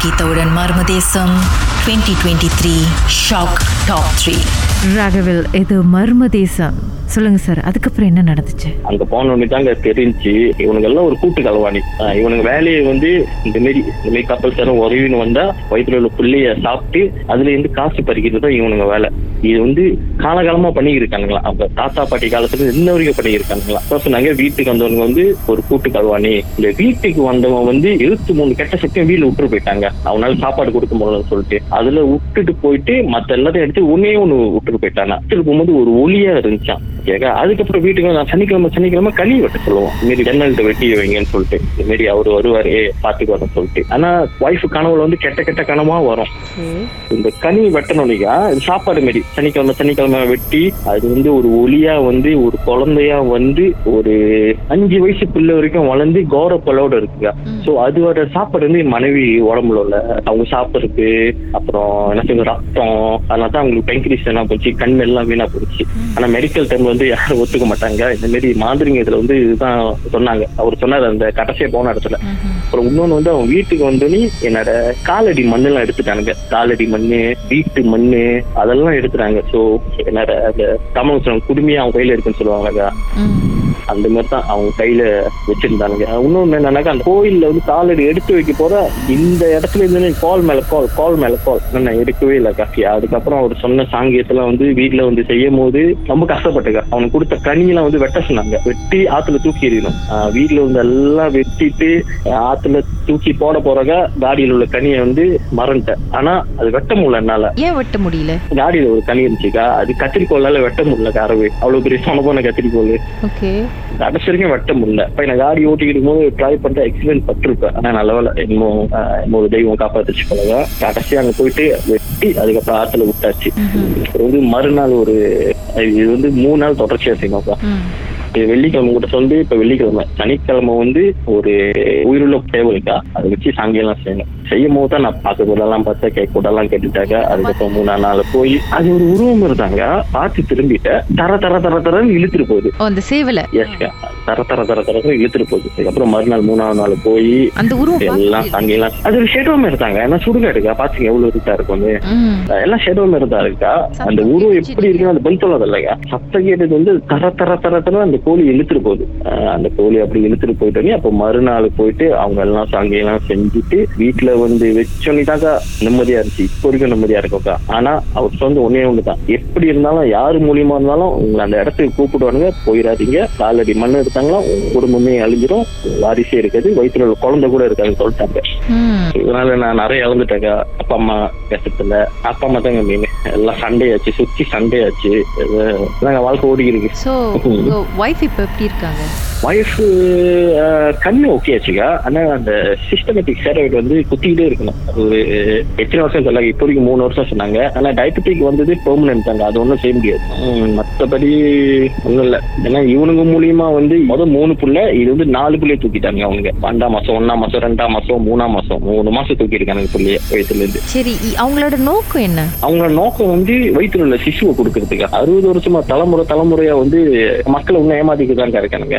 கீதவுடன் Marmadesam 2023 shock top three ராகவில் இது மர்ம தேசம். சொல்லுங்க சார் அதுக்கப்புறம் என்ன நடந்துச்சு? அங்க போனோடனே தாங்க தெரிஞ்சு இவனுங்க எல்லாம் ஒரு கூட்டு கலவாணி. இவனுங்க வேலையை வந்து இந்த மாரி இந்த மாரி கப்பல் சாரும் உறவின்னு வந்தா வயிற்றுல உள்ள புள்ளைய சாப்பிட்டு அதுல இருந்து காசு பறிக்கிறது தான் இவனுங்க வேலை. இது வந்து காலகாலமா பண்ணியிருக்கானுங்களா அவங்க தாத்தா பாட்டி காலத்துல இன்ன வரைக்கும் பண்ணியிருக்கானுங்களா அப்ப சொன்னாங்க வீட்டுக்கு வந்தவங்க வந்து ஒரு கூட்டு கலவாணி. இந்த வீட்டுக்கு வந்தவன் வந்து எழுத்து மூணு கெட்ட சக்தியும் வீட்டுல விட்டுட்டு போயிட்டாங்க. அவனால சாப்பாடு கொடுக்க முடியலன்னு சொல்லிட்டு. அதுல விட்டுட்டு போயிட்டு மத்த எல்லாத்தையும் எடுத்து ஒன்னே ஒண்ணு விட்டுட்டு போயிட்டானா? விட்டுட்டு போகும்போது ஒரு ஒளியா இருந்துச்சான் கேட்க அதுக்கப்புறம் வீட்டுக்கு நான் சனிக்கிழமை சனிக்கிழமை களி வெட்ட சொல்லுவோம். மாரி ஜன்னல்கிட்ட வெட்டி வைங்கன்னு சொல்லிட்டு. இந்த மாரி அவரு வருவாரு பாத்துக்கு வரேன்னு சொல்லிட்டு. ஆனா ஒய்ஃப் கனவுல வந்து கெட்ட கெட்ட கனவா வரும். இந்த கனி வெட்டணும்னிக்கா இது சாப்பாடு மாரி. சனிக்கிழமை சனிக்கிழமை வெட்டி அது வந்து ஒரு ஒளியா வந்து ஒரு குழந்தையா வந்து ஒரு அஞ்சு வயசு பிள்ளை வரைக்கும் வளர்ந்து கௌர பலோட இருக்குங்க சோ அதோட சாப்பாடு வந்து என் மனைவி உடம்புல உள்ள அவங்க சாப்பிடுறது அப்புறம் என்ன சொல்றது ரத்தம் அதனால தான் அவங்களுக்கு பெங்கிரிஸ் எல்லாம் போச்சு கண் எல்லாம் வீணா போச்சு. ஆனா மெடிக்கல் டைம் வந்து யாரும் ஒத்துக்க மாட்டாங்க. இந்த மாதிரி மாந்திரிங்க இதுல வந்து இதுதான் சொன்னாங்க. அவர் சொன்னார் அந்த கடைசியா போன இடத்துல. அப்புறம் இன்னொன்னு வந்து அவன் வீட்டுக்கு வந்தோடனே என்னோட காலடி மண்ணெல்லாம் எடுத்துட்டானுங்க. காலடி மண்ணு வீட்டு மண்ணு அதெல்லாம் எடுத்துறாங்க சோ என்னோட அந்த தமிழ் குடுமையா அவன் கையில இருக்குன்னு சொல்லுவாங்க அந்த மாதிரி தான் அவங்க கையில வச்சிருந்தானுங்க. இன்னொன்னு என்னன்னாக்கா அந்த கோயில்ல வந்து காலடி எடுத்து வைக்க போற இந்த இடத்துல இருந்து கால் மேல கால் கால் மேல கால் நான் எடுக்கவே இல்லை காஃபி அதுக்கப்புறம் அவர் சொன்ன சாங்கியத்துல வந்து வீட்டுல வந்து செய்யும் போது ரொம்ப கஷ்டப்பட்டுக்க. அவனுக்கு கொடுத்த கனியெல்லாம் வந்து வெட்ட சொன்னாங்க. வெட்டி ஆத்துல தூக்கி எறியணும். வீட்டுல வந்து எல்லாம் வெட்டிட்டு ஆத்துல தூக்கி போட போறக காடியில உள்ள கனியை வந்து மறந்துட்டேன் ஆனா அது வெட்ட முடியல என்னால. ஏன் வெட்ட முடியல? காடியில ஒரு கனி இருந்துச்சுக்கா. அது கத்திரிக்கோளால வெட்ட முடியல காரவே அவ்வளவு பெரிய சொன்ன போன கத்திரிக்கோள். ஓகே. கடைசி வரைக்கும் வெட்ட முடியல இப்ப நான் காடி ஓட்டிக்கிட்டு போது ட்ரை பண்ணிட்டு எக்ஸிடென்ட் பட்டிருப்பேன் ஆனா நல்ல வேலை இன்னும் தெய்வம் காப்பாத்துச்சு போலங்க கடைசி அங்க போயிட்டு வெட்டி அதுக்கப்புறம் ஆத்துல விட்டாச்சு. வந்து மறுநாள் ஒரு இது வந்து மூணு நாள் தொடர்ச்சியா செய்யணும்ப்பா வெள்ளிக்கிழமை கூட சொல்லி இப்ப வெள்ளிக்கிழமை சனிக்கிழமை வந்து ஒரு உயிருள்ள தேவைக்கா அதை வச்சு சாங்கியெல்லாம் செய்யணும். செய்யும் போது தான் நான் பார்க்க கூடலாம் பார்த்தா கேட்க கூடலாம் கேட்டுட்டாங்க. அதுக்கப்புறம் மூணாம் நாள் போய் அது ஒரு உருவம் இருந்தாங்க. பார்த்து திரும்பிட்ட தர தர தர தரன்னு இழுத்துட்டு போகுது. அந்த சேவல. எஸ்கா தர தர தர தர இழுத்துட்டு போகுது. அதுக்கப்புறம் மறுநாள் மூணாவது நாள் போய் அந்த உருவம் எல்லாம் சாங்கியெல்லாம் அது ஒரு ஷெடோம் இருந்தாங்க. ஏன்னா சுடுகாடுக்கா பாத்தீங்க எவ்வளவு இருக்கா இருக்கும். எல்லாம் ஷெடோம் இருந்தா இருக்கா? அந்த உருவம் எப்படி இருக்குன்னு அந்த பதில் சொல்லாது இல்லையா? சத்தம் கேட்டது வந்து தர தர தர தர அந்த கோழி இழுத்துட்டு போகுது. அந்த கோழி அப்படி இழுத்துட்டு போயிட்டோன்னே அப்ப மறுநாள் போயிட்டு அவங்க எல்லாம் சாங்கியெல்லாம் செஞ்சுட்டு வீட்டுல வந்து வச்சோன்னிதாக்கா நிம்மதியா இருந்துச்சு. இப்போ வரைக்கும் நிம்மதியா இருக்கும்க்கா ஆனா அவர் சொந்த ஒன்னே ஒண்ணுதான். எப்படி இருந்தாலும் யாரு மூலியமா இருந்தாலும் உங்களை அந்த இடத்துக்கு கூப்பிடுவானுங்க போயிடாதீங்க. காலடி மண் எடுத்தாங்களா உங்க குடும்பமே அழிஞ்சிரும். வாரிசே இருக்காது. வயிற்றுல உள்ள குழந்தை கூட இருக்காதுன்னு சொல்லிட்டாங்க. இதனால நான் நிறைய இழந்துட்டேங்க அப்பா அம்மா பேசத்துல அப்பா அம்மா தாங்க மீன் எல்லாம் சண்டையாச்சு. சுத்தி சண்டையாச்சு. நாங்க வாழ்க்கை ஓடி இருக்கு. ஒய்ஃப் இப்போ எப்படி இருக்காங்க? ஒய்ஃப் கண்ணு ஓகே ஆச்சுக்கா. ஆனா அந்த சிஸ்டமேட்டிக் ஸ்டெராய்டு வந்து குத்திக்கிட்டே இருக்கணும். ஒரு எத்தனை வருஷம் சொல்லாங்க இப்போ வரைக்கும் மூணு வருஷம் சொன்னாங்க. ஆனா டயபெட்டிக் வந்தது பெர்மனன்ட் தாங்க. அது ஒன்றும் செய்ய முடியாது. மத்தபடி ஒன்றும் இல்லை. ஏன்னா இவனுங்க மூலியமா வந்து மொதல் மூணு புள்ள இது வந்து நாலு புள்ளைய தூக்கிட்டாங்க அவங்க பன்னெண்டாம் மாசம் ஒன்னாம் மாசம் ரெண்டாம் மாசம் மூணாம் மாசம். மூணு மாசம் தூக்கி இருக்காங்க புள்ளைய வயிற்றுல இருந்து சரி அவங்களோட நோக்கம் என்ன? அவங்க நோக்கம் வந்து வயிற்றுல உள்ள சிசுவை கொடுக்கறதுக்கு. அறுபது வருஷமா தலைமுறை தலைமுறையா வந்து மக்களை இன்னும் ஏமாத்திட்டு தான் இருக்கானுங்க.